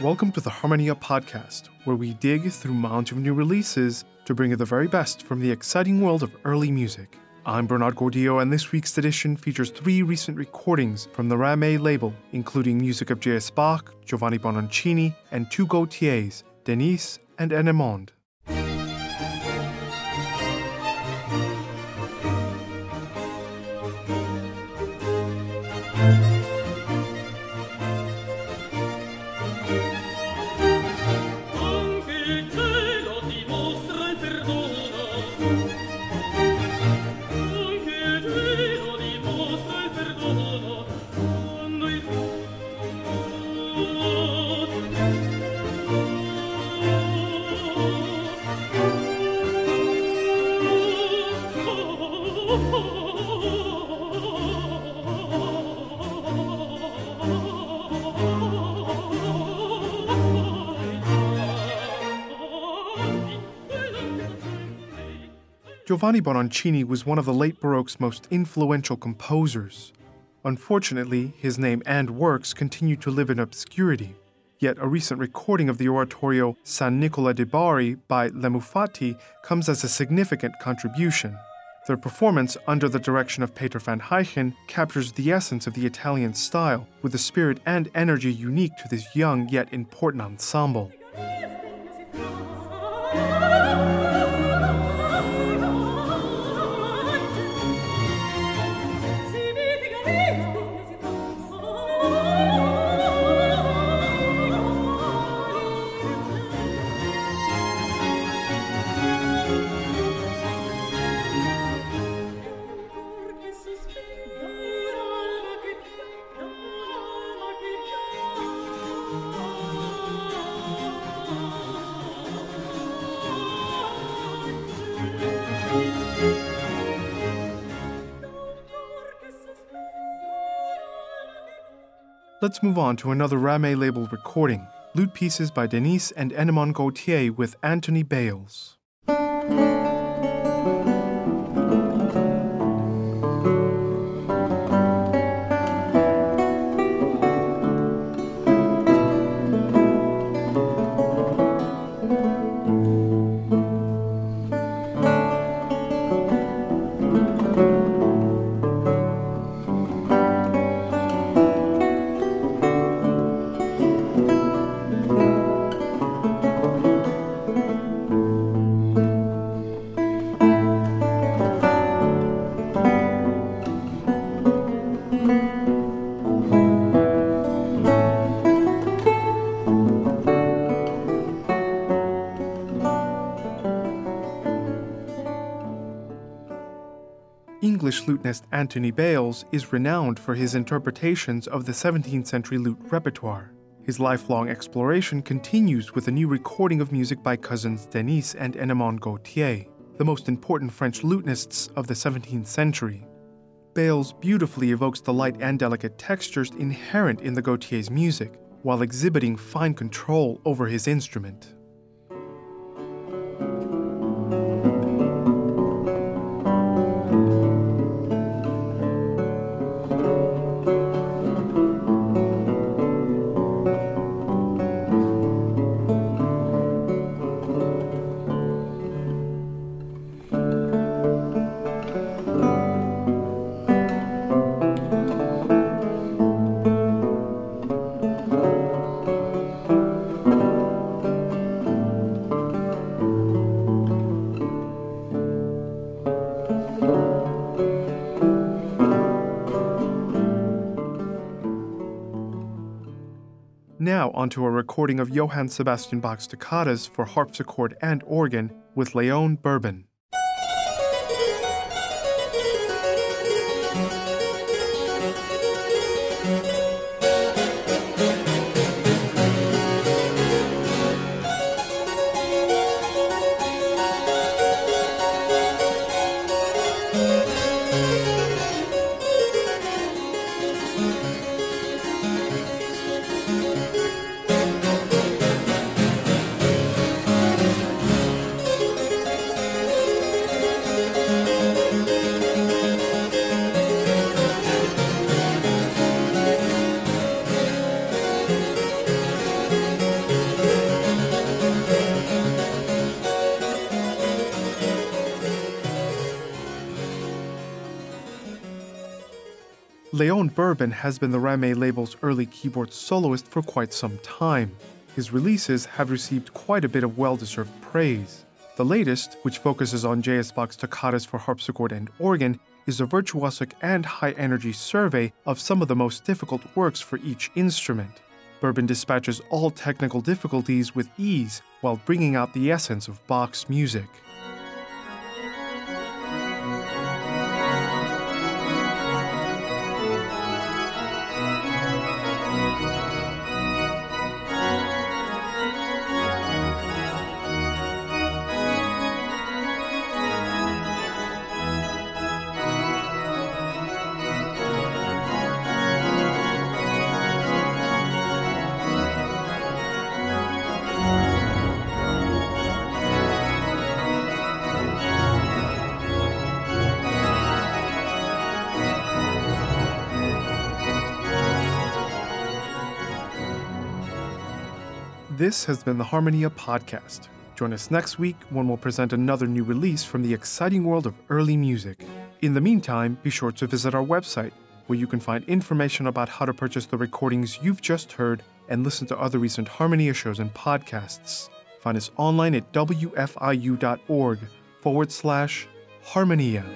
Welcome to the Harmonia podcast, where we dig through mounds of new releases to bring you the very best from the exciting world of early music. I'm Bernard Gordillo, and this week's edition features three recent recordings from the Ramée label, including music of J.S. Bach, Giovanni Bononcini, and two Gautiers, Denis and Ennemond. Giovanni Bononcini was one of the late Baroque's most influential composers. Unfortunately, his name and works continue to live in obscurity. Yet a recent recording of the oratorio San Nicola de Bari by Le Muffatti comes as a significant contribution. Their performance, under the direction of Peter van Heyghen, captures the essence of the Italian style, with a spirit and energy unique to this young yet important ensemble. Let's move on to another Ramée label recording lute pieces by Denis and Ennemond Gautier with Anthony Bailes. English lutenist Anthony Bailes is renowned for his interpretations of the 17th century lute repertoire. His lifelong exploration continues with a new recording of music by cousins Denis and Ennemond Gautier, the most important French lutenists of the 17th century. Bailes beautifully evokes the light and delicate textures inherent in the Gautier's music, while exhibiting fine control over his instrument. Now onto a recording of Johann Sebastian Bach's toccatas for harpsichord and organ with Leon Berben. Leon Berben has been the Ramée label's early keyboard soloist for quite some time. His releases have received quite a bit of well deserved praise. The latest, which focuses on JS Bach's toccatas for harpsichord and organ, is a virtuosic and high energy survey of some of the most difficult works for each instrument. Berben dispatches all technical difficulties with ease while bringing out the essence of Bach's music. This has been the Harmonia Podcast. Join us next week when we'll present another new release from the exciting world of early music. In the meantime, be sure to visit our website, where you can find information about how to purchase the recordings you've just heard and listen to other recent Harmonia shows and podcasts. Find us online at wfiu.org forward slash harmonia.